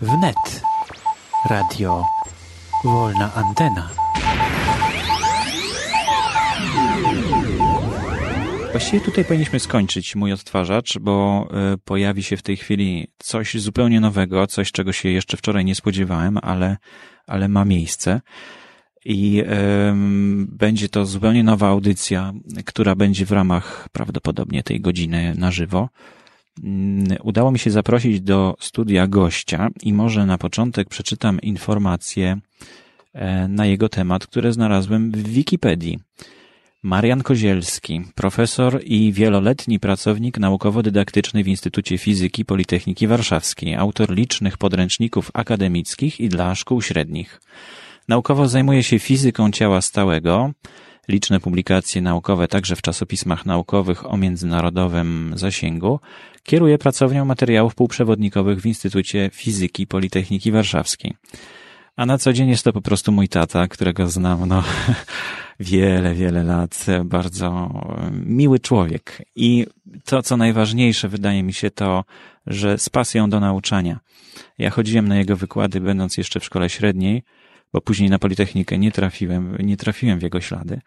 Wnet. Radio. Wolna antena. Właściwie tutaj powinniśmy skończyć mój odtwarzacz, bo y, pojawi się w tej chwili coś zupełnie nowego, coś czego się jeszcze wczoraj nie spodziewałem, ale, ale ma miejsce. I będzie to zupełnie nowa audycja, która będzie w ramach prawdopodobnie tej godziny na żywo. Y, udało mi się zaprosić do studia gościa i może na początek przeczytam informacje e, na jego temat, które znalazłem w Wikipedii. Marian Kozielski, profesor i wieloletni pracownik naukowo-dydaktyczny w Instytucie Fizyki Politechniki Warszawskiej, autor licznych podręczników akademickich i dla szkół średnich. Naukowo zajmuje się fizyką ciała stałego, liczne publikacje naukowe także w czasopismach naukowych o międzynarodowym zasięgu, kieruje pracownią materiałów półprzewodnikowych w Instytucie Fizyki Politechniki Warszawskiej. A na co dzień jest to po prostu mój tata, którego znam, no, wiele, wiele lat. Bardzo miły człowiek. I to, co najważniejsze, wydaje mi się to, że z pasją do nauczania. Ja chodziłem na jego wykłady, będąc jeszcze w szkole średniej, bo później na Politechnikę nie trafiłem, nie trafiłem w jego ślady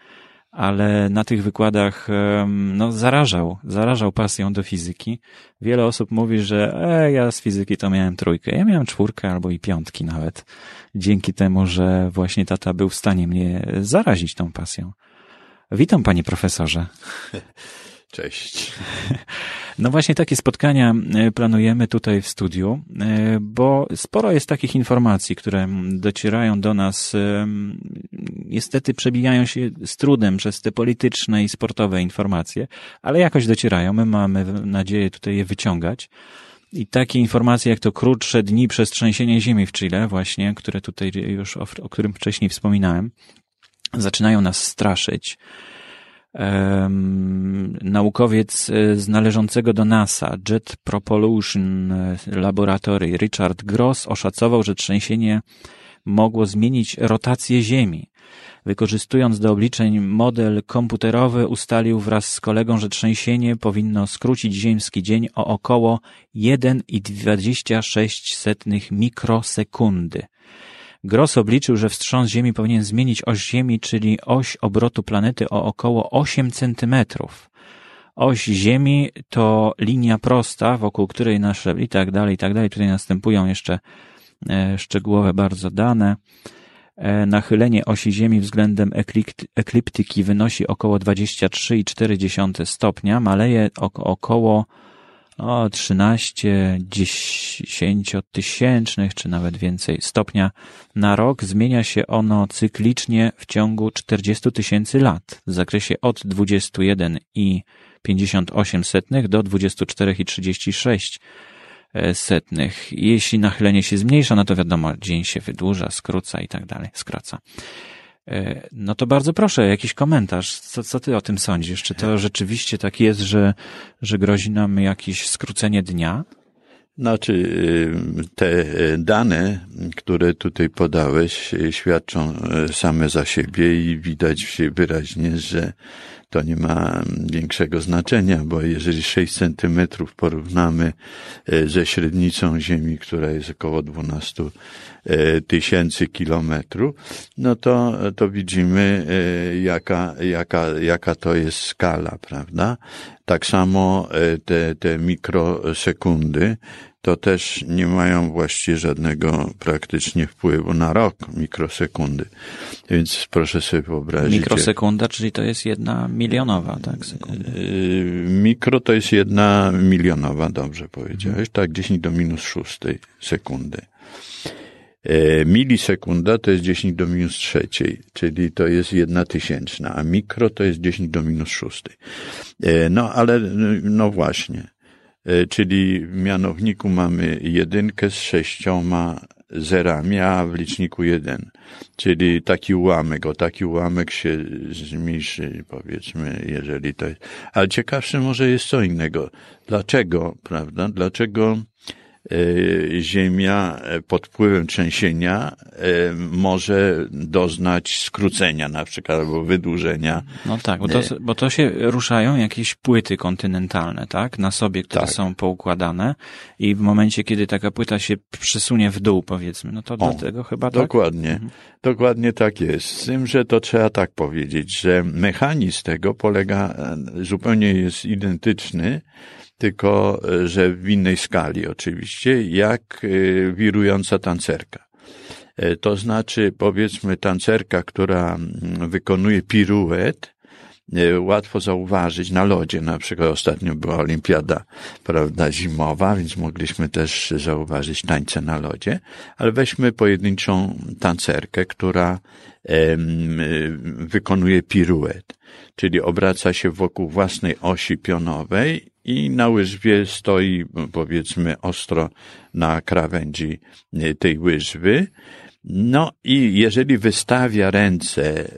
ale na tych wykładach no, zarażał, zarażał pasją do fizyki. Wiele osób mówi, że e, ja z fizyki to miałem trójkę. Ja miałem czwórkę albo i piątki nawet. Dzięki temu, że właśnie tata był w stanie mnie zarazić tą pasją. Witam, panie profesorze. Cześć. No właśnie takie spotkania e, planujemy tutaj w studiu, e, bo sporo jest takich informacji, które docierają do nas, e, niestety przebijają się z trudem przez te polityczne i sportowe informacje, ale jakoś docierają. My mamy nadzieję tutaj je wyciągać. I takie informacje jak to krótsze dni przez trzęsienie ziemi w Chile właśnie, które tutaj już, o, o którym wcześniej wspominałem, zaczynają nas straszyć naukowiec e, z należącego do NASA Jet Propulsion e, Laboratory Richard Gross oszacował, że trzęsienie mogło zmienić rotację Ziemi. Wykorzystując do obliczeń model komputerowy, ustalił wraz z kolegą, że trzęsienie powinno skrócić ziemski dzień o około 1,26 mikrosekundy. Gross obliczył, że wstrząs Ziemi powinien zmienić oś Ziemi, czyli oś obrotu planety o około 8 centymetrów. Oś Ziemi to linia prosta, wokół której nasze i tak dalej, i tak dalej. Tutaj następują jeszcze e, szczegółowe bardzo dane. E, nachylenie osi Ziemi względem ekliptyki wynosi około 23,4 stopnia, maleje około o 13 dziesięciotysięcznych, czy nawet więcej stopnia na rok. Zmienia się ono cyklicznie w ciągu 40 tysięcy lat w zakresie od 21,58 setnych do 24,36 e, setnych. Jeśli nachylenie się zmniejsza, no to wiadomo, dzień się wydłuża, skróca i tak dalej, skraca. E, no to bardzo proszę, jakiś komentarz. Co, co ty o tym sądzisz? Czy to rzeczywiście tak jest, że, że grozi nam jakieś skrócenie dnia? Znaczy, y, te dane, które tutaj podałeś, świadczą y, same za siebie i widać wyraźnie, że to nie ma większego znaczenia, bo jeżeli 6 centymetrów porównamy y, ze średnicą Ziemi, która jest około 12 tysięcy kilometrów, no to, to widzimy, jaka, jaka, jaka to jest skala, prawda? Tak samo te, te mikrosekundy, to też nie mają właściwie żadnego praktycznie wpływu na rok, mikrosekundy. Więc proszę sobie wyobrazić. Mikrosekunda, czyli to jest jedna milionowa, tak? Sekunda. Yy, mikro to jest jedna milionowa, dobrze powiedziałeś, mhm. tak, 10 do minus szóstej sekundy. Yy, milisekunda to jest 10 do minus trzeciej, czyli to jest jedna tysięczna, a mikro to jest 10 do minus szóstej. Yy, no ale, no właśnie. E, czyli w mianowniku mamy jedynkę z sześcioma zerami, a w liczniku jeden. Czyli taki ułamek, o taki ułamek się zmniejszy, powiedzmy, jeżeli to jest. Ale ciekawsze może jest co innego. Dlaczego, prawda? Dlaczego Ziemia pod wpływem trzęsienia może doznać skrócenia na przykład albo wydłużenia. No tak, bo to, bo to się ruszają jakieś płyty kontynentalne, tak? Na sobie, które tak. są poukładane i w momencie, kiedy taka płyta się przesunie w dół, powiedzmy, no to o, dlatego chyba tak? Dokładnie. Mhm. Dokładnie tak jest. Z tym, że to trzeba tak powiedzieć, że mechanizm tego polega, zupełnie jest identyczny, tylko że w innej skali oczywiście, jak y, wirująca tancerka. E, to znaczy, powiedzmy, tancerka, która mm, wykonuje piruet, e, łatwo zauważyć na lodzie. Na przykład ostatnio była olimpiada, prawda, zimowa, więc mogliśmy też zauważyć tańce na lodzie, ale weźmy pojedynczą tancerkę, która wykonuje piruet, czyli obraca się wokół własnej osi pionowej i na łyżwie stoi, powiedzmy, ostro na krawędzi e, tej łyżwy, no i jeżeli wystawia ręce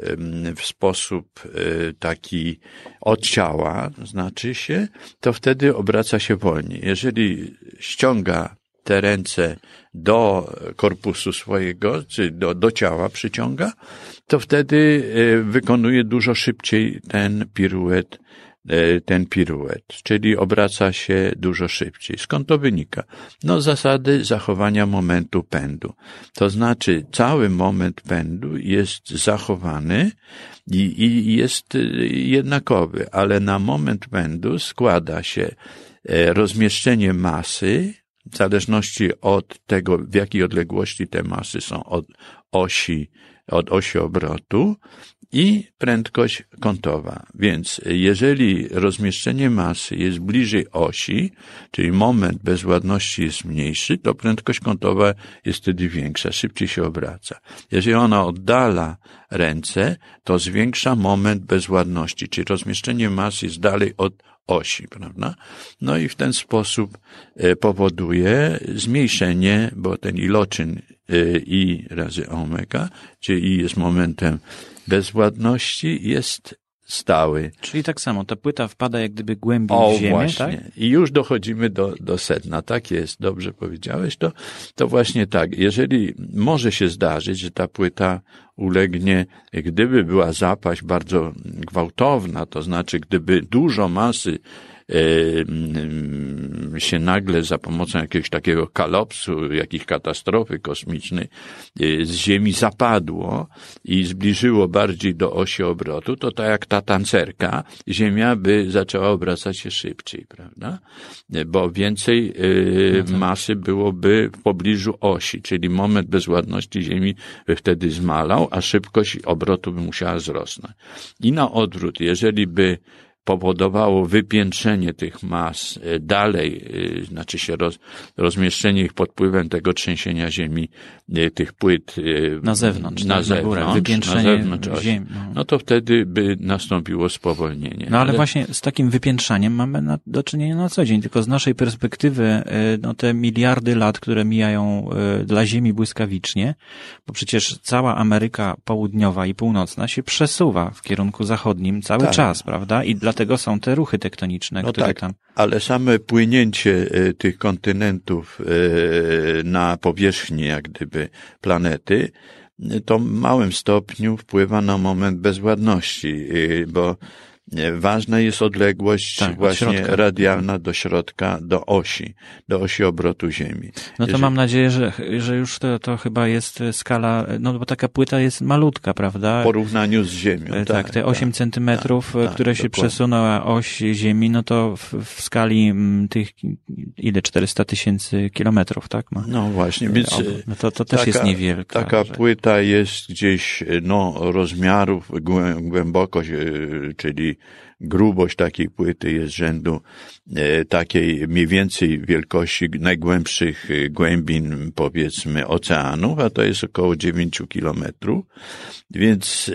w sposób e, taki od ciała, znaczy się, to wtedy obraca się wolniej. Jeżeli ściąga te ręce do korpusu swojego, czy do, do ciała przyciąga, to wtedy e, wykonuje dużo szybciej ten piruet ten piruet, czyli obraca się dużo szybciej. Skąd to wynika? No, zasady zachowania momentu pędu. To znaczy, cały moment pędu jest zachowany i, i jest jednakowy, ale na moment pędu składa się e, rozmieszczenie masy, w zależności od tego, w jakiej odległości te masy są od osi, od osi obrotu i prędkość kątowa. Więc jeżeli rozmieszczenie masy jest bliżej osi, czyli moment bezładności jest mniejszy, to prędkość kątowa jest wtedy większa, szybciej się obraca. Jeżeli ona oddala ręce, to zwiększa moment bezładności, czyli rozmieszczenie masy jest dalej od osi, prawda? No i w ten sposób e, powoduje zmniejszenie, bo ten iloczyn e, i razy omega, czyli i jest momentem bezwładności jest stały. Czyli tak samo, ta płyta wpada jak gdyby głębiej o, w ziemię, właśnie. tak? I już dochodzimy do, do sedna. Tak jest, dobrze powiedziałeś. To, to właśnie tak. Jeżeli może się zdarzyć, że ta płyta ulegnie, gdyby była zapaść bardzo gwałtowna, to znaczy gdyby dużo masy się nagle za pomocą jakiegoś takiego kalopsu, jakiejś katastrofy kosmicznej e, z Ziemi zapadło i zbliżyło bardziej do osi obrotu, to tak jak ta tancerka, Ziemia by zaczęła obracać się szybciej, prawda? E, bo więcej no tak. masy byłoby w pobliżu osi, czyli moment bezładności Ziemi by wtedy zmalał, a szybkość obrotu by musiała wzrosnąć. I na odwrót, jeżeli by powodowało wypiętrzenie tych mas e, dalej, e, znaczy się roz, rozmieszczenie ich pod wpływem tego trzęsienia ziemi, e, tych płyt na zewnątrz, na, tak, zewnątrz, na, wypiętrzenie na zewnątrz ziemi. No. no. to wtedy by nastąpiło spowolnienie. No ale, ale, właśnie z takim wypiętrzaniem mamy na, do czynienia na co dzień, tylko z naszej perspektywy, no te miliardy lat, które mijają dla Ziemi błyskawicznie, bo przecież cała Ameryka Południowa i Północna się przesuwa w kierunku zachodnim cały tak. czas, prawda? I dla dlatego są te ruchy tektoniczne, no które tak, tam. Ale same płynięcie e, tych kontynentów e, na powierzchni, jak gdyby, planety, to w małym stopniu wpływa na moment bezładności, e, bo Ważna jest odległość tak, właśnie radialna do środka, do osi, do osi obrotu Ziemi. No to Jeżeli... mam nadzieję, że, że już to, to chyba jest skala, no bo taka płyta jest malutka, prawda? W porównaniu z Ziemią. Tak, tak te 8 tak, centymetrów, tak, które się dokładnie. przesunęła oś Ziemi, no to w, w skali m, tych, ile, 400 tysięcy kilometrów, tak? Ma. No właśnie, więc no to, to też taka, jest niewielka. Taka że... płyta jest gdzieś, no, rozmiarów, głębokość, e, czyli grubość takiej płyty jest rzędu e, takiej mniej więcej wielkości najgłębszych e, głębin, powiedzmy, oceanów, a to jest około 9 kilometrów. Więc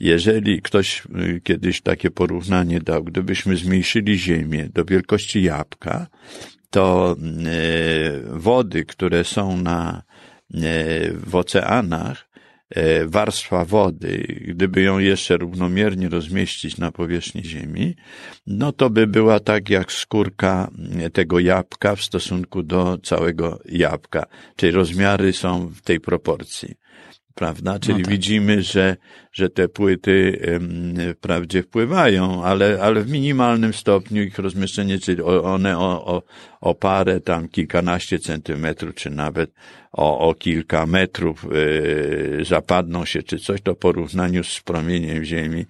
jeżeli ktoś e, kiedyś takie porównanie dał, gdybyśmy zmniejszyli Ziemię do wielkości jabłka, to wody, które są na, w oceanach, warstwa wody, gdyby ją jeszcze równomiernie rozmieścić na powierzchni Ziemi, no to by była tak jak skórka tego jabłka w stosunku do całego jabłka, czyli rozmiary są w tej proporcji prawda? Czyli no tak. widzimy, że, że te płyty wprawdzie wpływają, ale, ale w minimalnym stopniu ich rozmieszczenie, czyli one o, o, o parę tam kilkanaście centymetrów, czy nawet o, o kilka metrów yy, zapadną się, czy coś, to w porównaniu z promieniem Ziemi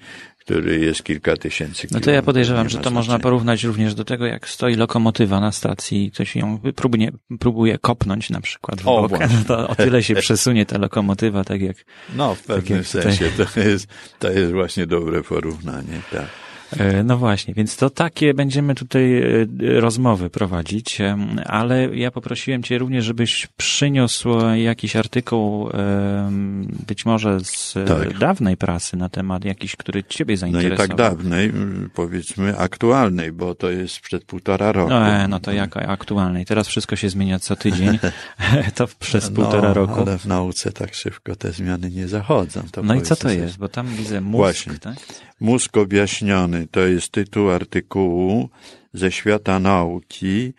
który jest kilka tysięcy No to ja podejrzewam, że to znaczenia. można porównać również do tego, jak stoi lokomotywa na stacji i ktoś ją próbuje, próbuje kopnąć na przykład w o, bok. To o tyle się przesunie ta lokomotywa, tak jak... No, w pewnym tak sensie to jest, to jest właśnie dobre porównanie, tak. E, no właśnie, więc to takie będziemy tutaj e, rozmowy prowadzić, e, ale ja poprosiłem Cię również, żebyś przyniósł jakiś artykuł, być może z tak. dawnej prasy na temat jakiś, który Ciebie zainteresował. No i tak dawnej, powiedzmy aktualnej, bo to jest przed półtora roku. No, no to jak aktualnej? Teraz wszystko się zmienia co tydzień, to przez no, półtora roku. ale w nauce tak szybko te zmiany nie zachodzą. no i co to jest? Bo tam widzę mózg, Właśnie. tak? Mózg objaśniony to jest tytuł artykułu ze świata nauki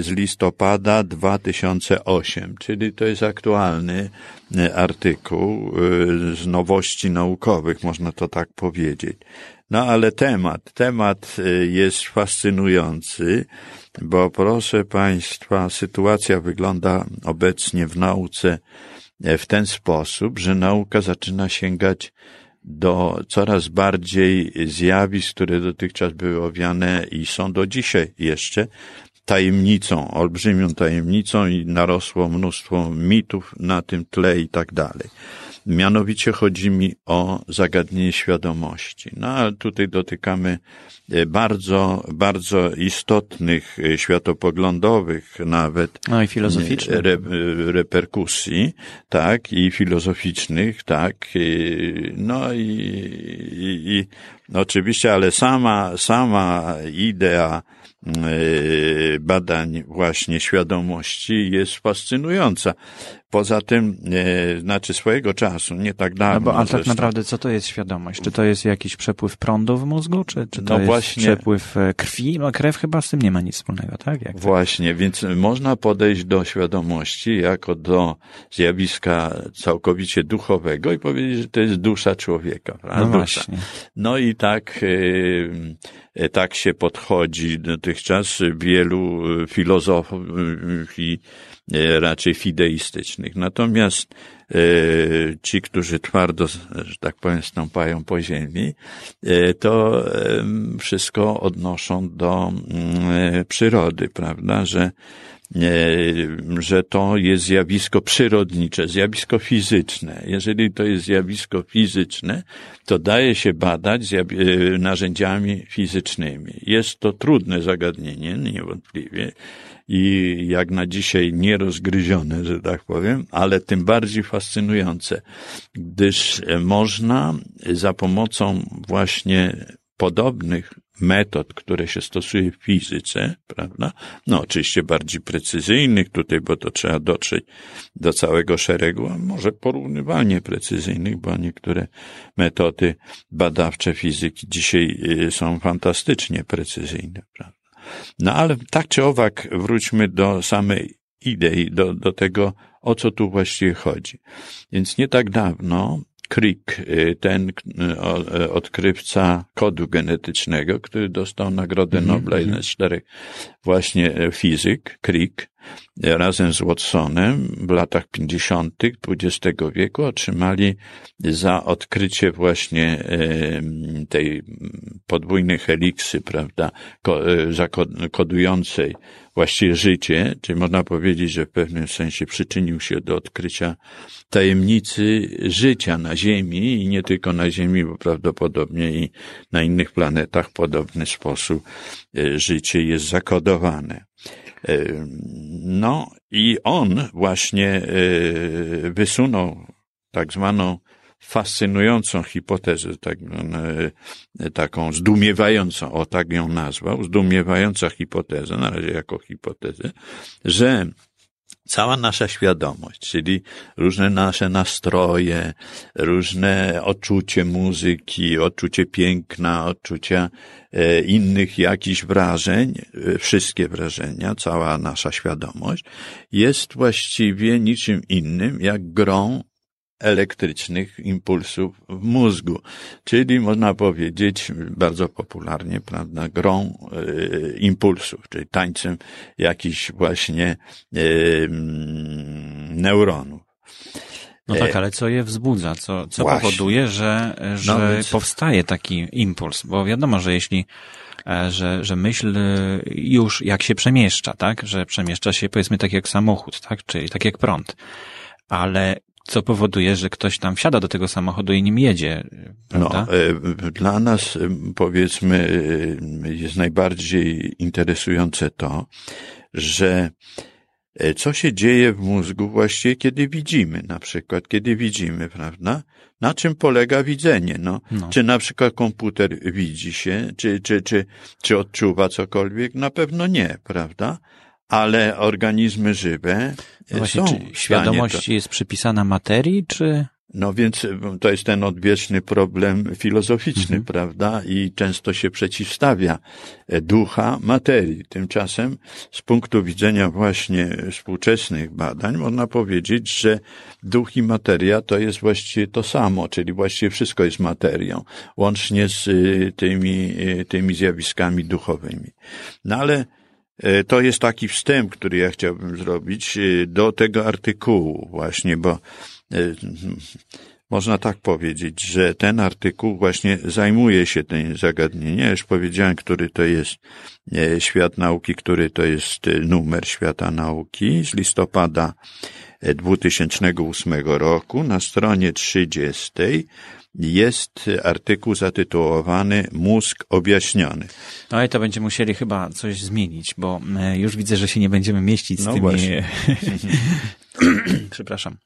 z listopada 2008, czyli to jest aktualny e, artykuł e, z nowości naukowych, można to tak powiedzieć. No ale temat, temat e, jest fascynujący, bo proszę Państwa, sytuacja wygląda obecnie w nauce w ten sposób, że nauka zaczyna sięgać do coraz bardziej zjawisk, które dotychczas były owiane i są do dzisiaj jeszcze tajemnicą, olbrzymią tajemnicą i narosło mnóstwo mitów na tym tle i tak dalej. Mianowicie chodzi mi o zagadnienie świadomości. No ale tutaj dotykamy e, bardzo, bardzo istotnych, e, światopoglądowych nawet. No i filozoficznych. Re, reperkusji, tak, i filozoficznych, tak. No i, i, i oczywiście, ale sama, sama idea, E, badań właśnie świadomości jest fascynująca. Poza tym, e, znaczy swojego czasu, nie tak dawno. No bo, ale tak naprawdę co to jest świadomość? Czy to jest jakiś przepływ prądu w mózgu, czy, czy to no jest właśnie, przepływ e, krwi? No krew chyba z tym nie ma nic wspólnego, tak? Jak właśnie, więc można podejść do świadomości jako do zjawiska całkowicie duchowego i powiedzieć, że to jest dusza człowieka. No dusza. właśnie. No i tak, tak się podchodzi dotychczas wielu filozofów i E, raczej fideistycznych. Natomiast e, ci, którzy twardo, że tak powiem, stąpają po ziemi, e, to wszystko odnoszą do mm, przyrody, prawda, że że to jest zjawisko przyrodnicze, zjawisko fizyczne. Jeżeli to jest zjawisko fizyczne, to daje się badać narzędziami fizycznymi. Jest to trudne zagadnienie, niewątpliwie i jak na dzisiaj nierozgryzione, że tak powiem, ale tym bardziej fascynujące, gdyż można za pomocą właśnie podobnych metod, które się stosuje w fizyce, prawda? No, oczywiście bardziej precyzyjnych tutaj, bo to trzeba dotrzeć do całego szeregu, a może porównywalnie precyzyjnych, bo niektóre metody badawcze fizyki dzisiaj y, są fantastycznie precyzyjne, prawda? No ale tak czy owak wróćmy do samej idei, do, do tego, o co tu właściwie chodzi. Więc nie tak dawno Crick, y, ten y, odkrywca kodu genetycznego, który dostał Nagrodę -hmm. Nobla, jeden mhm. z czterech właśnie fizyk, Crick, razem z Watsonem w latach 50. XX wieku otrzymali za odkrycie właśnie e, tej podwójnej heliksy, prawda, kodującej właściwie życie, czyli można powiedzieć, że w pewnym sensie przyczynił się do odkrycia tajemnicy życia na Ziemi i nie tylko na Ziemi, bo prawdopodobnie i na innych planetach w podobny sposób życie jest zakodowane. No i on właśnie wysunął tak zwaną fascynującą hipotezę, tak, e, taką zdumiewającą, o tak ją nazwał, zdumiewająca hipoteza, na razie jako hipotezę, że cała nasza świadomość, czyli różne nasze nastroje, różne odczucie muzyki, odczucie piękna, odczucia e, innych jakichś wrażeń, e, wszystkie wrażenia, cała nasza świadomość jest właściwie niczym innym jak grą elektrycznych impulsów w mózgu. Czyli można powiedzieć bardzo popularnie, prawda, grą e, impulsów, czyli tańcem jakichś właśnie e, neuronów. No tak, ale co je wzbudza? Co, co powoduje, że, że no więc... powstaje taki impuls? Bo wiadomo, że jeśli e, że, że myśl już jak się przemieszcza, tak? Że przemieszcza się powiedzmy tak jak samochód, tak? Czyli tak jak prąd. Ale co powoduje, że ktoś tam wsiada do tego samochodu i nim jedzie. Prawda? No, dla nas e, powiedzmy e, jest najbardziej interesujące to, że co się dzieje w mózgu właściwie, kiedy widzimy, na przykład, kiedy widzimy, prawda? Na czym polega widzenie? No, no. Czy na przykład komputer widzi się, czy, czy, czy, czy odczuwa cokolwiek? Na pewno nie, prawda? Ale organizmy żywe no właśnie, są. Czy świadomość to... jest przypisana materii, czy? No więc to jest ten odwieczny problem filozoficzny, mhm. prawda? I często się przeciwstawia ducha materii. Tymczasem z punktu widzenia właśnie współczesnych badań można powiedzieć, że duch i materia to jest właściwie to samo, czyli właściwie wszystko jest materią, łącznie z y, tymi, y, tymi zjawiskami duchowymi. No ale E, to jest taki wstęp, który ja chciałbym zrobić e, do tego artykułu właśnie, bo e, można tak powiedzieć, że ten artykuł właśnie zajmuje się tym zagadnieniem. Już powiedziałem, który to jest świat nauki, który to jest numer świata nauki z listopada 2008 roku na stronie 30 jest artykuł zatytułowany Mózg objaśniony. No i to będziemy musieli chyba coś zmienić, bo e, już widzę, że się nie będziemy mieścić z no tymi... Przepraszam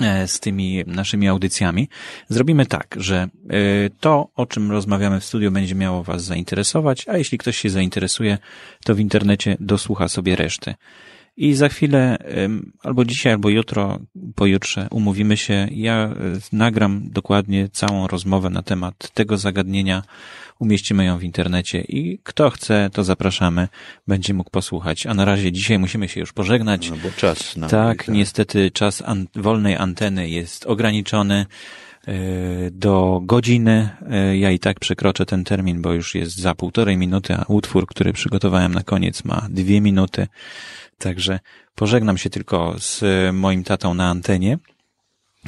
e, z tymi naszymi audycjami. Zrobimy tak, że e, to, o czym rozmawiamy w studiu, będzie miało Was zainteresować, a jeśli ktoś się zainteresuje, to w internecie dosłucha sobie reszty. I za chwilę, albo dzisiaj, albo jutro, pojutrze umówimy się. Ja e, nagram dokładnie całą rozmowę na temat tego zagadnienia. Umieścimy ją w internecie i kto chce, to zapraszamy. Będzie mógł posłuchać. A na razie dzisiaj musimy się już pożegnać. No bo czas. Na tak, tak, niestety czas an wolnej anteny jest ograniczony do godziny. E, ja i tak przekroczę ten termin, bo już jest za półtorej minuty, a utwór, który przygotowałem na koniec ma dwie minuty. Także pożegnam się tylko z moim tatą na antenie.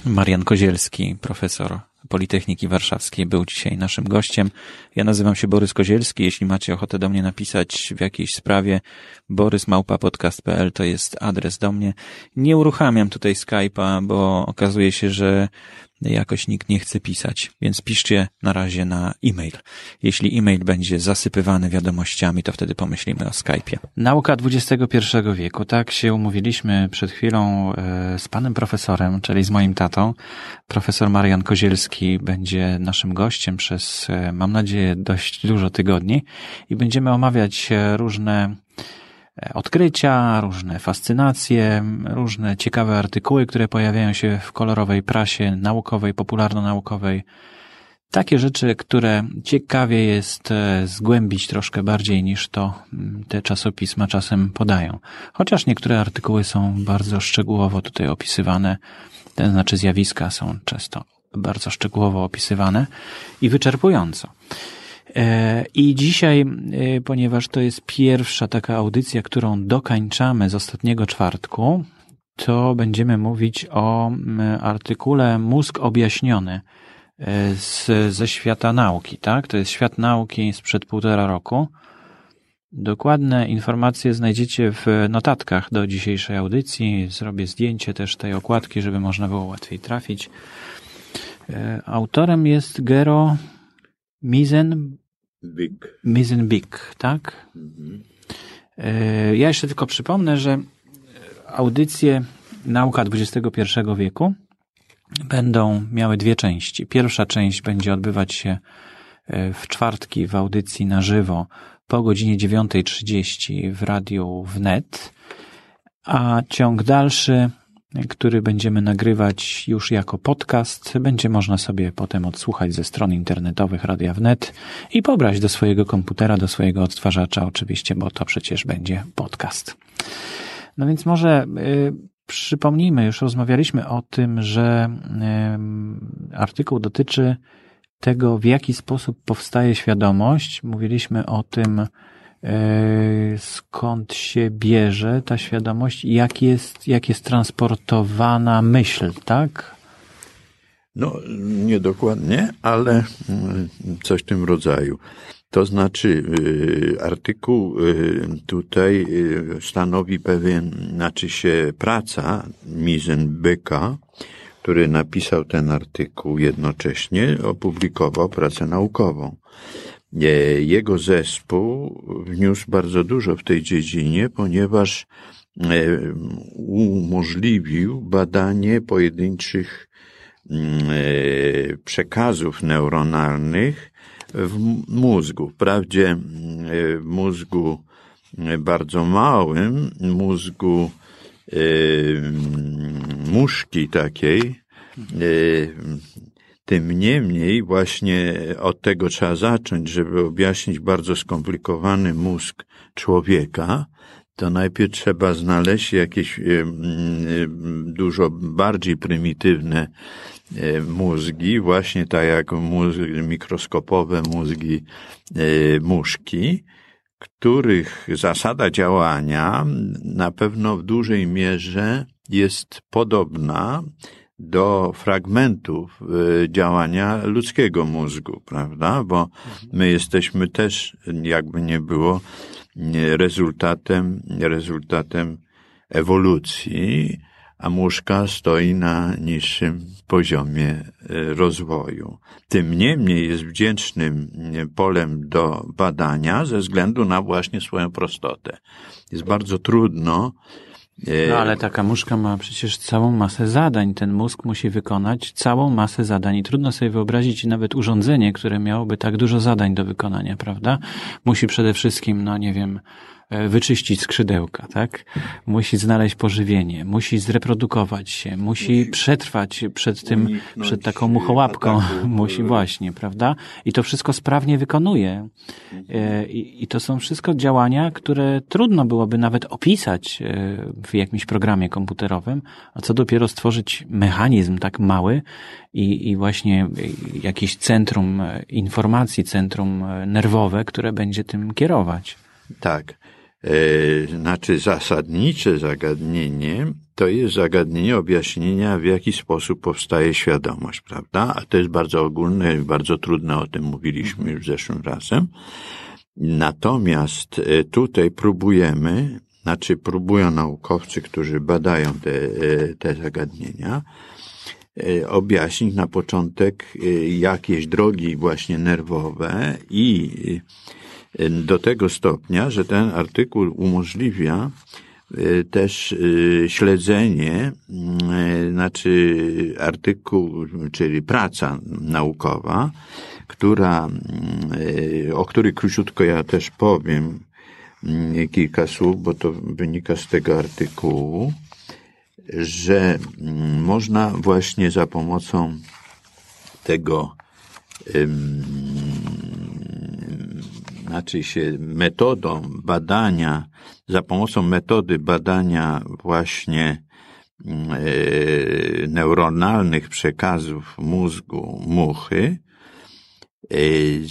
Marian Kozielski, profesor Politechniki Warszawskiej, był dzisiaj naszym gościem. Ja nazywam się Borys Kozielski. Jeśli macie ochotę do mnie napisać w jakiejś sprawie, borysmałpapodcast.pl to jest adres do mnie. Nie uruchamiam tutaj Skype'a, bo okazuje się, że jakoś nikt nie chce pisać, więc piszcie na razie na e-mail. Jeśli e-mail będzie zasypywany wiadomościami, to wtedy pomyślimy o Skype'ie. Nauka XXI wieku. Tak się umówiliśmy przed chwilą e, z panem profesorem, czyli z moim tatą. Profesor Marian Kozielski będzie naszym gościem przez, e, mam nadzieję, dość dużo tygodni i będziemy omawiać e, różne odkrycia, różne fascynacje, różne ciekawe artykuły, które pojawiają się w kolorowej prasie naukowej, popularno-naukowej. Takie rzeczy, które ciekawie jest e, zgłębić troszkę bardziej niż to mm, te czasopisma czasem podają. Chociaż niektóre artykuły są bardzo szczegółowo tutaj opisywane, to znaczy zjawiska są często bardzo szczegółowo opisywane i wyczerpująco. E, I dzisiaj, e, ponieważ to jest pierwsza taka audycja, którą dokańczamy z ostatniego czwartku, to będziemy mówić o artykule Mózg objaśniony e, z, ze świata nauki, tak? To jest świat nauki sprzed półtora roku. Dokładne informacje znajdziecie w notatkach do dzisiejszej audycji. Zrobię zdjęcie też tej okładki, żeby można było łatwiej trafić. Autorem jest Gero Mizen Big. Big, tak? Mhm. E, ja jeszcze tylko przypomnę, że audycje Nauka XXI wieku będą miały dwie części. Pierwsza część będzie odbywać się e, w czwartki w audycji na żywo po godzinie 9.30 w radiu wnet, a ciąg dalszy, który będziemy nagrywać już jako podcast, będzie można sobie potem odsłuchać ze stron internetowych Radia Wnet i pobrać do swojego komputera, do swojego odtwarzacza oczywiście, bo to przecież będzie podcast. No więc może y, przypomnijmy, już rozmawialiśmy o tym, że y, artykuł dotyczy tego, w jaki sposób powstaje świadomość. Mówiliśmy o tym, skąd się bierze ta świadomość jak jest, jak jest transportowana myśl, tak? No, niedokładnie, ale mm, coś w tym rodzaju. To znaczy, y, artykuł y, tutaj y, stanowi pewien, znaczy się praca Mizenbyka, który napisał ten artykuł jednocześnie, opublikował pracę naukową. Jego zespół wniósł bardzo dużo w tej dziedzinie, ponieważ e, umożliwił badanie pojedynczych mm, e, przekazów neuronalnych w mózgu. Wprawdzie mm, w mózgu bardzo małym, mózgu e, muszki takiej, tym niemniej właśnie od tego trzeba zacząć, żeby objaśnić bardzo skomplikowany mózg człowieka, to najpierw trzeba znaleźć jakieś dużo bardziej prymitywne mózgi, właśnie tak jak mózg, mikroskopowe mózgi muszki, których zasada działania na pewno w dużej mierze jest podobna do fragmentów y, działania ludzkiego mózgu, prawda? Bo my jesteśmy też, jakby nie było, rezultatem, rezultatem ewolucji, a muszka stoi na niższym poziomie y, rozwoju. Tym niemniej jest wdzięcznym polem do badania ze względu na właśnie swoją prostotę. Jest bardzo trudno no ale taka muszka ma przecież całą masę zadań. Ten mózg musi wykonać całą masę zadań i trudno sobie wyobrazić nawet urządzenie, które miałoby tak dużo zadań do wykonania, prawda? Musi przede wszystkim, no nie wiem, E, wyczyścić skrzydełka, tak? Musi znaleźć pożywienie, musi zreprodukować się, musi, musi przetrwać przed tym, przed taką muchołapką, musi właśnie, prawda? I to wszystko sprawnie wykonuje. E, I, I to są wszystko działania, które trudno byłoby nawet opisać e, w jakimś programie komputerowym, a co dopiero stworzyć mechanizm tak mały i, i właśnie jakieś centrum informacji, centrum nerwowe, które będzie tym kierować. Tak. E, znaczy zasadnicze zagadnienie to jest zagadnienie objaśnienia, w jaki sposób powstaje świadomość, prawda? A to jest bardzo ogólne i bardzo trudne, o tym mówiliśmy już zeszłym razem. Natomiast e, tutaj próbujemy, znaczy próbują naukowcy, którzy badają te, e, te zagadnienia, objaśnić na początek jakieś drogi właśnie nerwowe i do tego stopnia, że ten artykuł umożliwia e, też e, śledzenie, e, znaczy artykuł, czyli praca naukowa, która, o której króciutko ja też powiem kilka słów, bo to wynika z tego artykułu, że można właśnie za pomocą tego znaczy się metodą badania, za pomocą metody badania właśnie mm, e, neuronalnych przekazów mózgu muchy, e,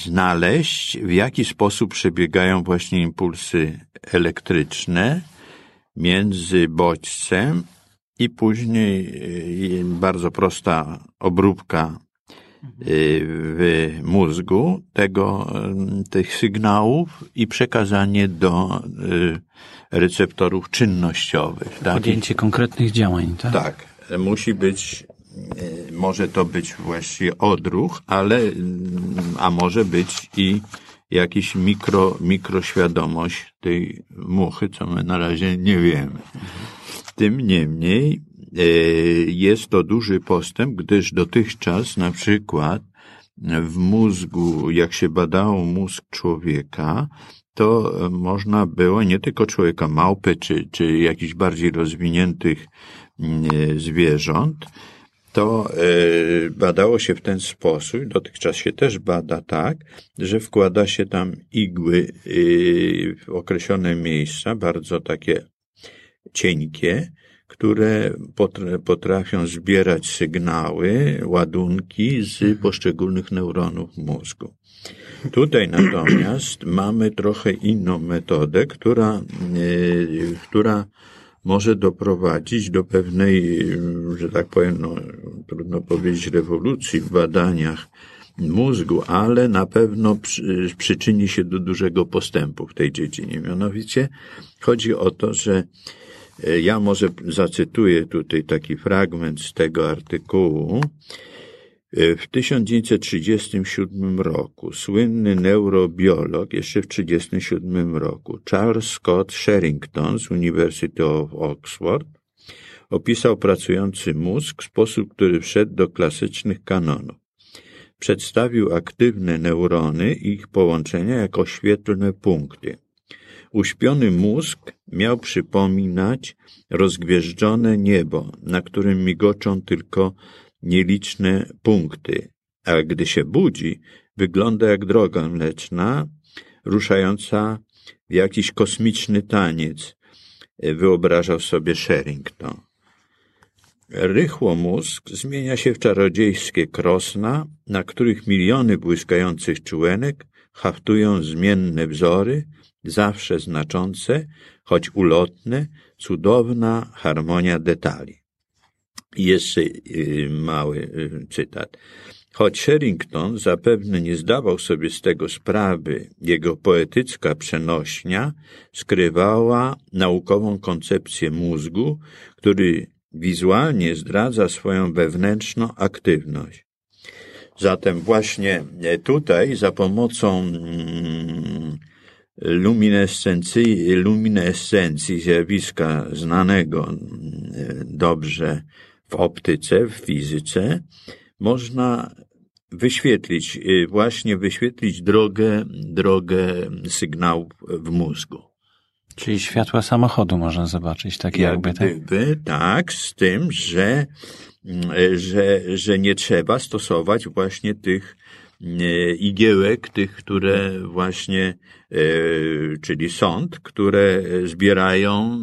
znaleźć, w jaki sposób przebiegają właśnie impulsy elektryczne między bodźcem i później e, bardzo prosta obróbka w mózgu tego, y, tych sygnałów i przekazanie do y, receptorów czynnościowych. Tak? Podjęcie konkretnych działań, tak? Tak. Musi być, może to być właściwie odruch, ale, a może być i jakiś mikro, mikroświadomość tej muchy, co my na razie nie wiemy. Tym niemniej jest to duży postęp, gdyż dotychczas na przykład w mózgu, jak się badało mózg człowieka, to można było nie tylko człowieka małpy, czy, czy jakichś bardziej rozwiniętych mm, zwierząt, to e, badało się w ten sposób, dotychczas się też bada tak, że wkłada się tam igły e, w określone miejsca, bardzo takie cienkie, które potrafią zbierać sygnały, ładunki z poszczególnych neuronów mózgu. Tutaj natomiast mamy trochę inną metodę, która, e, która może doprowadzić do pewnej, że tak powiem, no, trudno powiedzieć rewolucji w badaniach mózgu, ale na pewno przy, przyczyni się do dużego postępu w tej dziedzinie. Mianowicie chodzi o to, że ja może zacytuję tutaj taki fragment z tego artykułu, w 1937 roku słynny neurobiolog, jeszcze w 1937 roku, Charles Scott Sherrington z University of Oxford, opisał pracujący mózg w sposób, który wszedł do klasycznych kanonów. Przedstawił aktywne neurony i ich połączenia jako świetlne punkty. Uśpiony mózg miał przypominać rozgwieżdżone niebo, na którym migoczą tylko nieliczne punkty, a gdy się budzi, wygląda jak droga mleczna, ruszająca w jakiś kosmiczny taniec, wyobrażał sobie Sherrington. Rychło mózg zmienia się w czarodziejskie krosna, na których miliony błyskających czułenek haftują zmienne wzory, zawsze znaczące, choć ulotne, cudowna harmonia detali. Jeszcze y, mały y, cytat. Choć Sherrington zapewne nie zdawał sobie z tego sprawy, jego poetycka przenośnia skrywała naukową koncepcję mózgu, który wizualnie zdradza swoją wewnętrzną aktywność. Zatem właśnie tutaj za pomocą mm, luminescencji, luminescencji zjawiska znanego mm, dobrze w optyce, w fizyce, można wyświetlić, y, właśnie wyświetlić drogę, drogę sygnałów w mózgu. Czyli światła samochodu można zobaczyć, tak jakby, tak? Gdyby, tak, z tym, że, mm, że, że nie trzeba stosować właśnie tych y, igiełek, tych, które właśnie, czyli sąd, które zbierają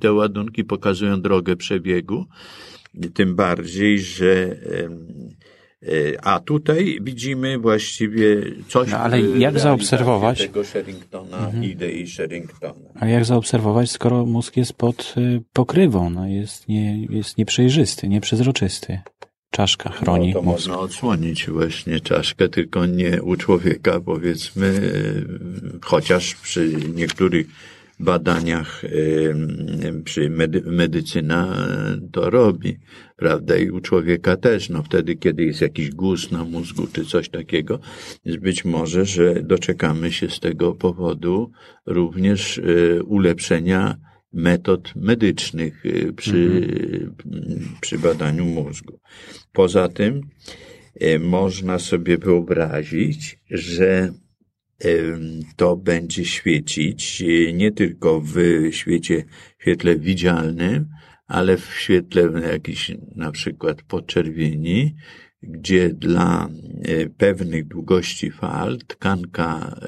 te ładunki, pokazują drogę przebiegu, tym bardziej, że e, a tutaj widzimy właściwie coś. No, ale jak zaobserwować tego Sherringtona, mhm. idei Sherringtona? A jak zaobserwować, skoro mózg jest pod pokrywą, no jest, nie, jest nieprzejrzysty, nieprzezroczysty? Czaszka chroni. No, to można odsłonić właśnie czaszkę, tylko nie u człowieka, powiedzmy, chociaż przy niektórych badaniach przy medy medycyna to robi, prawda? I u człowieka też, no wtedy, kiedy jest jakiś guz na mózgu czy coś takiego, być może, że doczekamy się z tego powodu również e, ulepszenia metod medycznych e, przy, mhm. przy badaniu mózgu. Poza tym e, można sobie wyobrazić, że to będzie świecić e, nie tylko w świecie, świetle widzialnym, ale w świetle jakiś na przykład podczerwieni, gdzie dla pewnych długości fal tkanka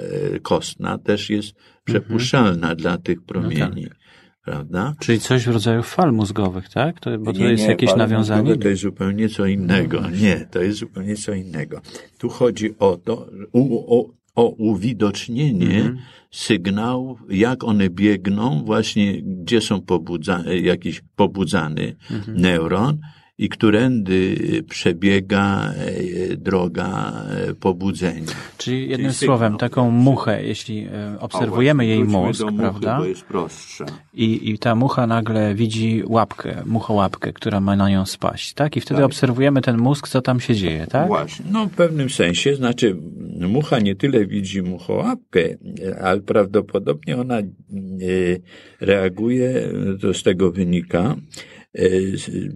kostna też jest mhm. przepuszczalna mhm. dla tych promieni. No tak. Prawda? Czyli coś w rodzaju fal mózgowych, tak? To, bo to nie, jest nie, jakieś nawiązanie? To jest zupełnie co innego. No nie, to jest zupełnie co innego. Tu chodzi o to, u, o, o uwidocznienie mhm. sygnałów, jak one biegną, właśnie gdzie są pobudzane, jakiś pobudzany mhm. neuron i którędy przebiega e, droga e, pobudzenia. Czyli jednym Czyli słowem, taką muchę, jeśli e, obserwujemy jej mózg, muchy, prawda? Bo jest prostsza. I, I ta mucha nagle widzi łapkę, muchołapkę, która ma na nią spaść, tak? I wtedy tak. obserwujemy ten mózg, co tam się dzieje, tak? Właśnie. No w pewnym sensie, znaczy mucha nie tyle widzi muchołapkę, ale prawdopodobnie ona reaguje, to z tego wynika,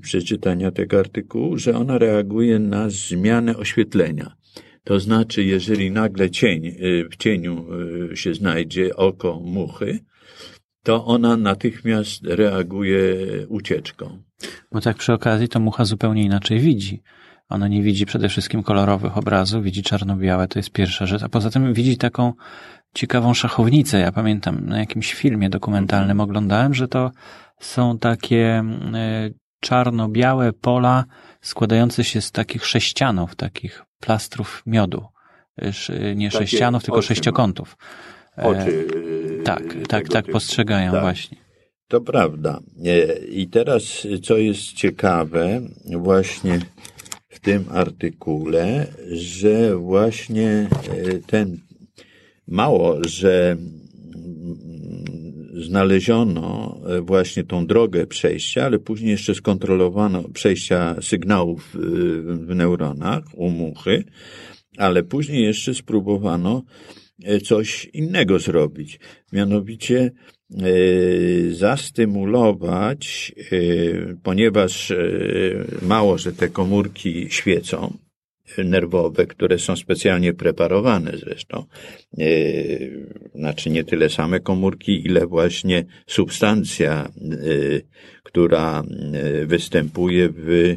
przeczytania tego artykułu, że ona reaguje na zmianę oświetlenia. To znaczy, jeżeli nagle cień, w cieniu się znajdzie oko muchy, to ona natychmiast reaguje ucieczką. Bo tak przy okazji to mucha zupełnie inaczej widzi. Ona nie widzi przede wszystkim kolorowych obrazów, widzi czarno-białe, to jest pierwsza rzecz, a poza tym widzi taką ciekawą szachownicę. Ja pamiętam na jakimś filmie dokumentalnym oglądałem, że to są takie e, czarno-białe pola składające się z takich sześcianów, takich plastrów miodu. E, nie takie sześcianów, tylko oczy, sześciokątów. E, oczy. Tak, tak, tak postrzegają tak. właśnie. To prawda. I teraz, co jest ciekawe, właśnie w tym artykule, że właśnie ten Mało, że znaleziono właśnie tą drogę przejścia, ale później jeszcze skontrolowano przejścia sygnałów y, w neuronach u muchy, ale później jeszcze spróbowano e, coś innego zrobić. Mianowicie e, zastymulować, e, ponieważ mało, że te komórki świecą, nerwowe, które są specjalnie preparowane zresztą. E, znaczy nie tyle same komórki, ile właśnie substancja, e, która e, występuje w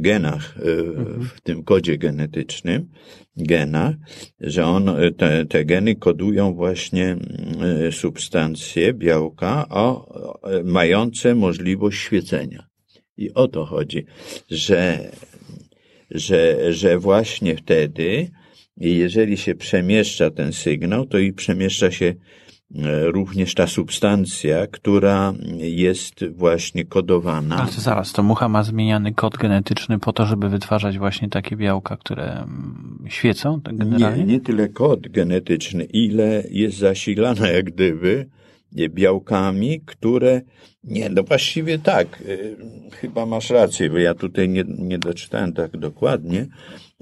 genach, w tym kodzie genetycznym, genach, że on, te, te geny kodują właśnie substancje, białka, o, mające możliwość świecenia. I o to chodzi, że, że, że właśnie wtedy, jeżeli się przemieszcza ten sygnał, to i przemieszcza się e, również ta substancja, która jest właśnie kodowana. Ale to zaraz, to mucha ma zmieniany kod genetyczny po to, żeby wytwarzać właśnie takie białka, które mm, świecą tak generalnie? Nie, nie tyle kod genetyczny, ile jest zasilana jak gdyby białkami, które nie, no właściwie tak, y, chyba masz rację, bo ja tutaj nie, nie doczytałem tak dokładnie,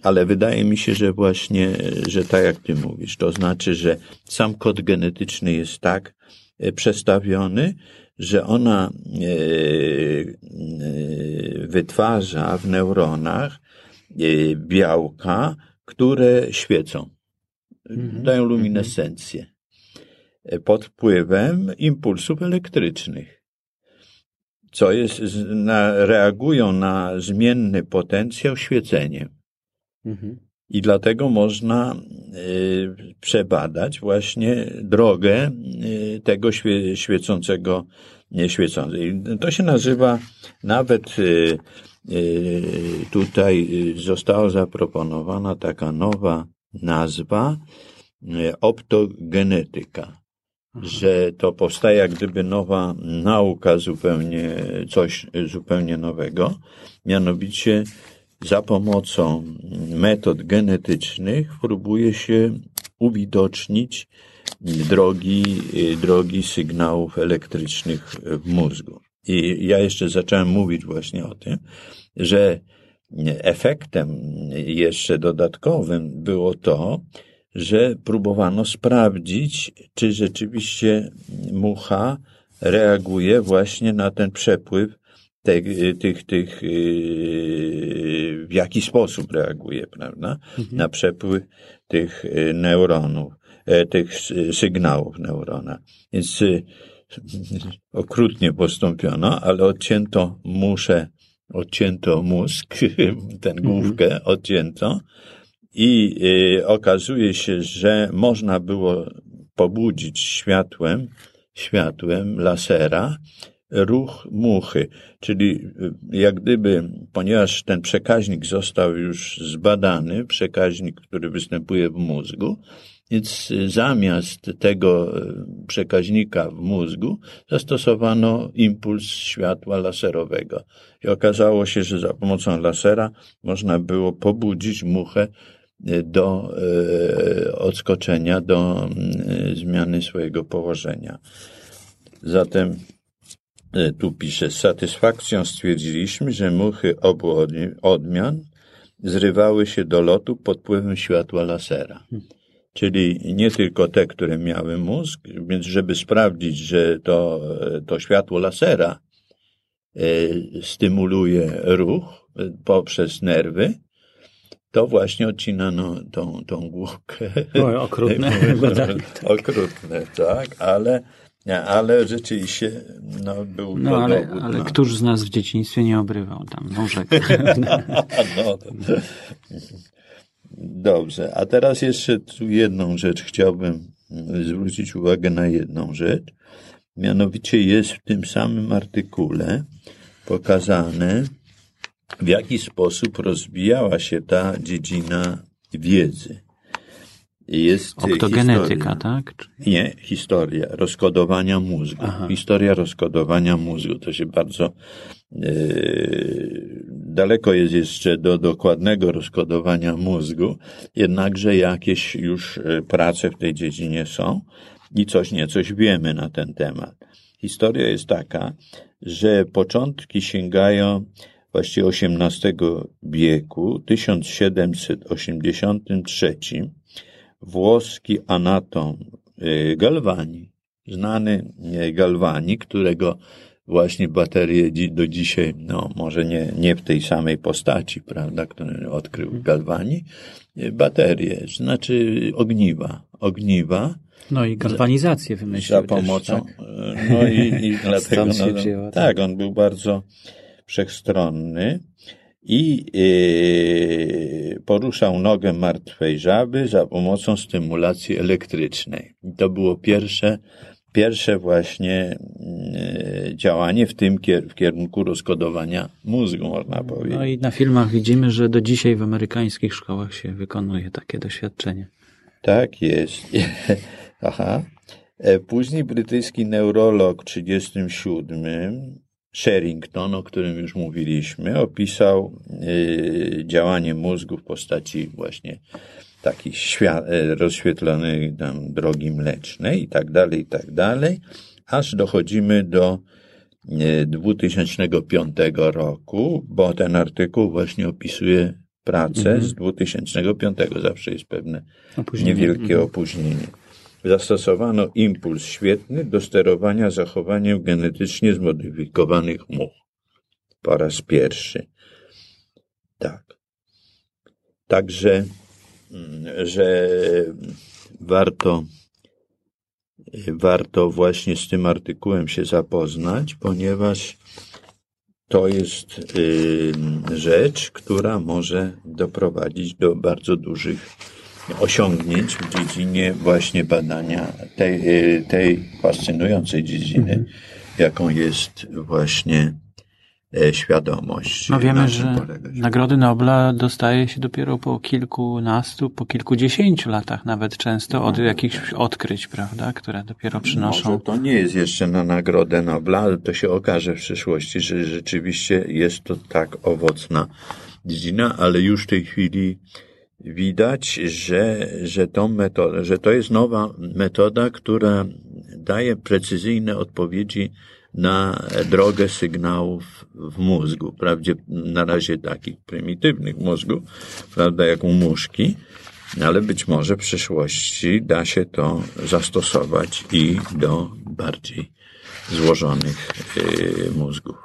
ale wydaje mi się, że właśnie, że tak jak ty mówisz, to znaczy, że sam kod genetyczny jest tak y, przestawiony, że ona y, wytwarza w neuronach białka, które świecą, mhm. dają luminescencję pod wpływem impulsów elektrycznych, co jest, na, reagują na zmienny potencjał świeceniem. Mhm. I dlatego można y, przebadać właśnie drogę y, tego świe, świecącego, nieświecącej. To się nazywa nawet y, tutaj została zaproponowana taka nowa nazwa optogenetyka że to powstaje jak gdyby nowa nauka, zupełnie coś zupełnie nowego, mianowicie za pomocą metod genetycznych próbuje się uwidocznić drogi, drogi sygnałów elektrycznych w mózgu. I ja jeszcze zacząłem mówić właśnie o tym, że efektem jeszcze dodatkowym było to, że próbowano sprawdzić, czy rzeczywiście mucha reaguje właśnie na ten przepływ tych, tych, yy, w jaki sposób reaguje, prawda? Mhm. Na przepływ tych yy, neuronów, e, tych sygnałów neurona. Więc yy, okrutnie postąpiono, ale odcięto muszę, odcięto mózg, ten główkę mhm. odcięto, i y, okazuje się, że można było pobudzić światłem, światłem lasera ruch muchy, czyli y, jak gdyby, ponieważ ten przekaźnik został już zbadany, przekaźnik, który występuje w mózgu, więc zamiast tego y, przekaźnika w mózgu zastosowano impuls światła laserowego. I okazało się, że za pomocą lasera można było pobudzić muchę do e, odskoczenia, do mm, zmiany swojego położenia. Zatem e, tu pisze, z satysfakcją stwierdziliśmy, że muchy obu odmian zrywały się do lotu pod wpływem światła lasera. Czyli nie tylko te, które miały mózg, więc żeby sprawdzić, że to, to światło lasera e, stymuluje ruch poprzez nerwy, to właśnie odcinano tą, tą główkę. Oj, okrutne. okrutne, tak, ale, ale rzeczywiście no, był no, to ale, dowód ale na- któż z nas w dzieciństwie nie obrywał tam nóżek? no, dobrze, a teraz jeszcze tu jedną rzecz chciałbym mm, zwrócić uwagę na jedną rzecz. Mianowicie jest w tym samym artykule pokazane, w jaki sposób rozwijała się ta dziedzina wiedzy. Jest Oktogenetyka, historia. tak? Nie, historia rozkodowania mózgu. Aha. Historia rozkodowania mózgu. To się bardzo e, daleko jest jeszcze do dokładnego rozkodowania mózgu, jednakże jakieś już e, prace w tej dziedzinie są i coś niecoś wiemy na ten temat. Historia jest taka, że początki sięgają właściwie XVIII wieku, 1783 włoski anatom y, Galvani, znany y, Galvani, którego właśnie baterie do dzisiaj, no może nie, nie w tej samej postaci, prawda, który odkrył Galvani, y, baterie, znaczy ogniwa, ogniwa, No i galwanizację wymyślił za pomocą. Też, tak? No i, i dlatego. No, tak. tak, on był bardzo wszechstronny i yy, poruszał nogę martwej żaby za pomocą stymulacji elektrycznej. To było pierwsze, pierwsze właśnie yy, działanie w tym kier- w kierunku rozkodowania mózgu, można powiedzieć. No i na filmach widzimy, że do dzisiaj w amerykańskich szkołach się wykonuje takie doświadczenie. Tak jest. Aha. E, Później brytyjski neurolog w 1937, Sherrington, o którym już mówiliśmy, opisał y, działanie mózgu w postaci właśnie świa- e, rozświetlonej tam drogi mlecznej i tak dalej, i tak dalej, aż dochodzimy do e, 2005 roku, bo ten artykuł właśnie opisuje pracę z 2005. Zawsze jest pewne Opóźnienie. niewielkie opóźnienie. Zastosowano impuls świetny do sterowania zachowaniem genetycznie zmodyfikowanych much. Po raz pierwszy. Tak. Także, mm, że warto, warto właśnie z tym artykułem się zapoznać, ponieważ to jest y, rzecz, która może doprowadzić do bardzo dużych osiągnięć w dziedzinie właśnie badania tej, tej fascynującej dziedziny, jaką jest właśnie e, świadomość. No wiemy, że Nagrody Nobla dostaje się dopiero po kilkunastu, po kilkudziesięciu latach nawet często od jakichś odkryć, prawda, które dopiero przynoszą. Może to nie jest jeszcze na Nagrodę Nobla, ale to się okaże w przyszłości, że rzeczywiście jest to tak owocna dziedzina, ale już w tej chwili widać, że, że, tą metodę, że to jest nowa metoda, która daje precyzyjne odpowiedzi na drogę sygnałów w mózgu. Wprawdzie na razie takich prymitywnych mózgów, prawda, jak u muszki, ale być może w przyszłości da się to zastosować i do bardziej złożonych y, mózgów.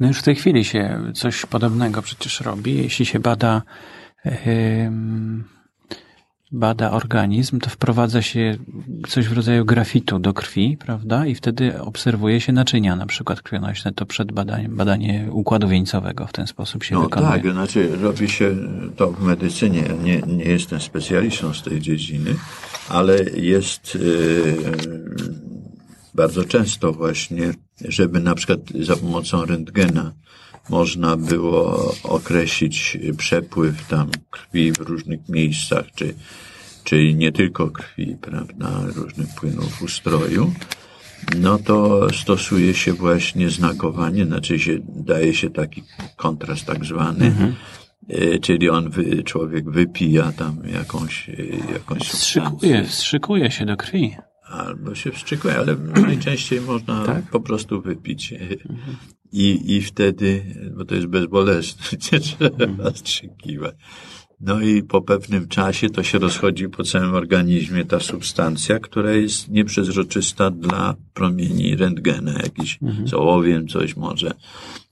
No już w tej chwili się coś podobnego przecież robi. Jeśli się bada, em, bada organizm, to wprowadza się coś w rodzaju grafitu do krwi, prawda? I wtedy obserwuje się naczynia, na przykład krwionośne. To przed badaniem, badanie układu wieńcowego w ten sposób się No wykonuje. tak, znaczy robi się to w medycynie. Nie, nie jestem specjalistą z tej dziedziny, ale jest yy, bardzo często właśnie, żeby na przykład za pomocą rentgena można było określić przepływ tam krwi w różnych miejscach, czy, czy nie tylko krwi, prawda, różnych płynów ustroju, no to stosuje się właśnie znakowanie, znaczy się, daje się taki kontrast tak zwany, e, czyli on, człowiek wypija tam jakąś, e, jakąś Wstrzykuje, wstrzykuje się do krwi. albo się wstrzykuje, ale najczęściej można Tak? po prostu wypić. I, I wtedy, bo to jest bezbolesne, nie trzeba wstrzykiwać. No i po pewnym czasie to się rozchodzi po całym organizmie ta substancja, która jest nieprzezroczysta dla promieni rentgena, jakiś mhm. z ołowiem coś może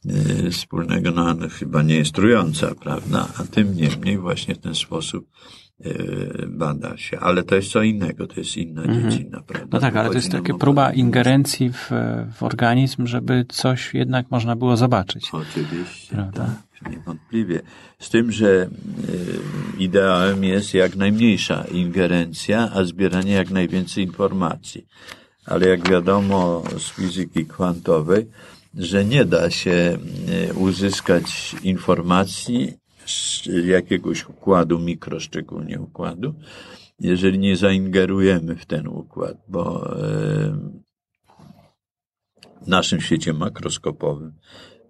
yy, wspólnego, no ale chyba nie jest trująca, prawda? A tym niemniej właśnie w ten sposób bada się. Ale to jest co innego, to jest inna mhm. dziedzina, prawda? No tak, ale to jest taka próba ingerencji w, w organizm, żeby coś jednak można było zobaczyć. Oczywiście, prawda? Tak niewątpliwie. Z tym, że e, ideałem jest jak najmniejsza ingerencja, a zbieranie jak najwięcej informacji. Ale jak wiadomo z fizyki kwantowej, że nie da się e, uzyskać informacji jakiegoś układu, mikroszczególnie układu, jeżeli nie zaingerujemy w ten układ, bo e, w naszym świecie makroskopowym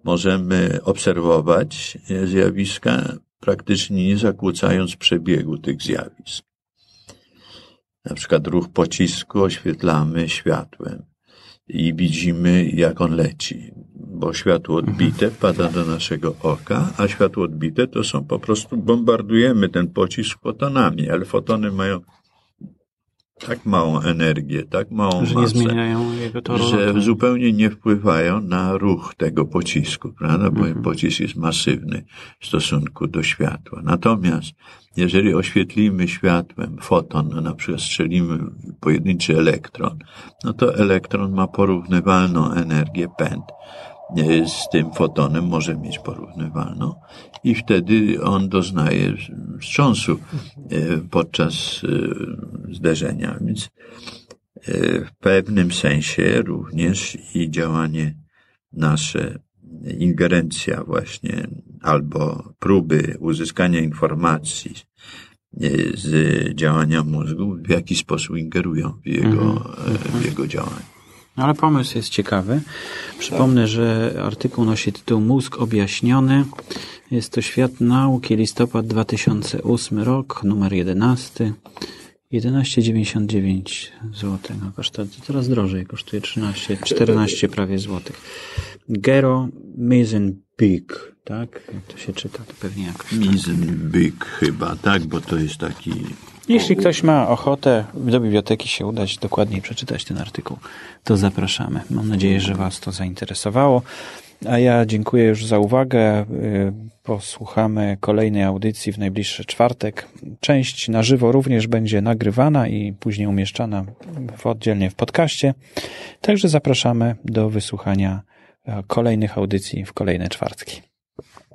możemy obserwować zjawiska, praktycznie nie zakłócając przebiegu tych zjawisk. Na przykład ruch pocisku oświetlamy światłem i widzimy, jak on leci, bo światło odbite pada do naszego oka, a światło odbite to są po prostu bombardujemy ten pocisk fotonami, ale fotony mają tak małą energię, tak małą że masę, nie zmieniają jego toru. Że zupełnie nie wpływają na ruch tego pocisku, prawda? Bo mhm. pocisk jest masywny w stosunku do światła. Natomiast jeżeli oświetlimy światłem foton, no na przykład strzelimy pojedynczy elektron, no to elektron ma porównywalną energię pęd z tym fotonem może mieć porównywalną i wtedy on doznaje wstrząsu e, podczas e, zderzenia. Więc e, w pewnym sensie również i działanie nasze, ingerencja właśnie, albo próby uzyskania informacji z działania mózgu, w jaki sposób ingerują w jego, -hmm. w jego działanie. No ale pomysł jest ciekawy. Przypomnę, że artykuł nosi tytuł Mózg objaśniony. Jest to Świat Nauki, listopad 2008 rok, numer 11. 11,99 zł. No, kosztuje, to coraz drożej, kosztuje 13, 14 prawie złotych. Gero Mizenbeek, tak? Jak to się czyta, to pewnie. Tak. Mizenbeek chyba, tak, bo to jest taki jeśli ktoś ma ochotę do biblioteki się udać, dokładniej przeczytać ten artykuł, to zapraszamy. Mam nadzieję, że Was to zainteresowało. A ja dziękuję już za uwagę. Y, posłuchamy kolejnej audycji w najbliższy czwartek. Część na żywo również będzie nagrywana i później umieszczana w oddzielnie w podcaście. Także zapraszamy do wysłuchania e, kolejnych audycji w kolejne czwartki.